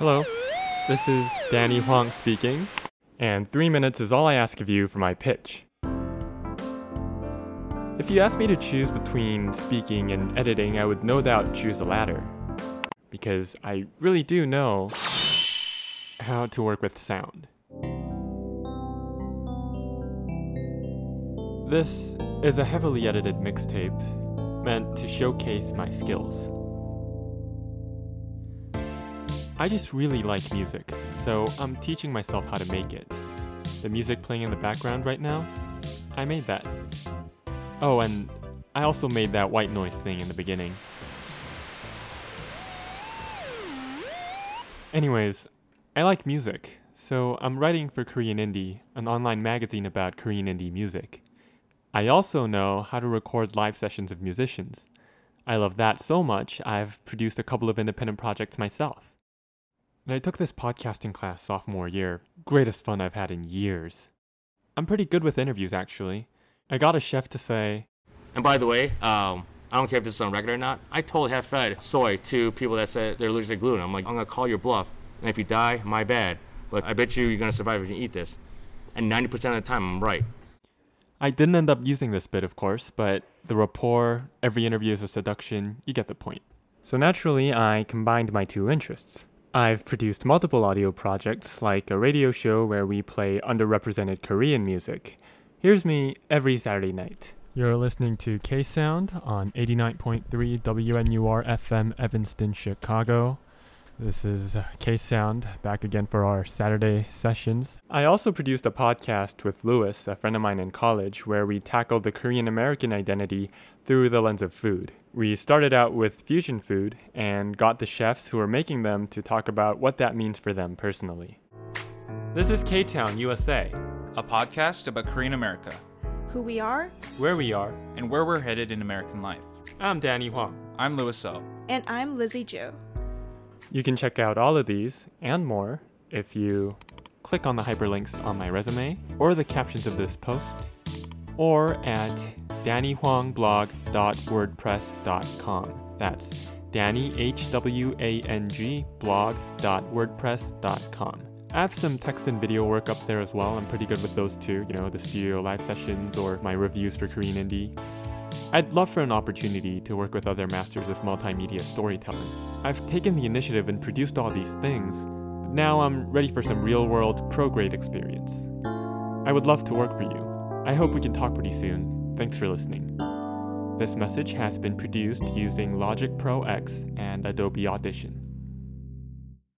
Hello, this is Danny Hwang speaking, and three minutes is all I ask of you for my pitch. If you asked me to choose between speaking and editing, I would no doubt choose the latter. Because I really do know how to work with sound. This is a heavily edited mixtape meant to showcase my skills. I just really like music, so I'm teaching myself how to make it. The music playing in the background right now, I made that. Oh, and I also made that white noise thing in the beginning. Anyways, I like music, so I'm writing for Korean Indie, an online magazine about Korean indie music. I also know how to record live sessions of musicians. I love that so much, I've produced a couple of independent projects myself. And I took this podcasting class sophomore year, greatest fun I've had in years. I'm pretty good with interviews, actually. I got a chef to say, And by the way, um, I don't care if this is on record or not. I totally have fed soy to people that said they're allergic to gluten. I'm like, I'm gonna call your bluff, and if you die, my bad. But I bet you you're gonna survive if you eat this. And 90% of the time, I'm right. I didn't end up using this bit, of course, but the rapport, every interview is a seduction, you get the point. So naturally, I combined my two interests. I've produced multiple audio projects, like a radio show where we play underrepresented Korean music. Here's me every Saturday night. You're listening to K Sound on 89.3 WNUR FM Evanston, Chicago. This is K Sound back again for our Saturday sessions. I also produced a podcast with Lewis, a friend of mine in college, where we tackled the Korean American identity through the lens of food. We started out with fusion food and got the chefs who are making them to talk about what that means for them personally. This is K Town, USA, a podcast about Korean America who we are, where we are, and where we're headed in American life. I'm Danny Hwang. I'm Lewis So. And I'm Lizzie Ju. You can check out all of these and more if you click on the hyperlinks on my resume or the captions of this post or at dannyhwangblog.wordpress.com. That's Danny H W A N G blog.wordpress.com. I have some text and video work up there as well. I'm pretty good with those too, you know, the studio live sessions or my reviews for Korean Indie. I'd love for an opportunity to work with other masters of multimedia storytelling. I've taken the initiative and produced all these things, but now I'm ready for some real world pro grade experience. I would love to work for you. I hope we can talk pretty soon. Thanks for listening. This message has been produced using Logic Pro X and Adobe Audition.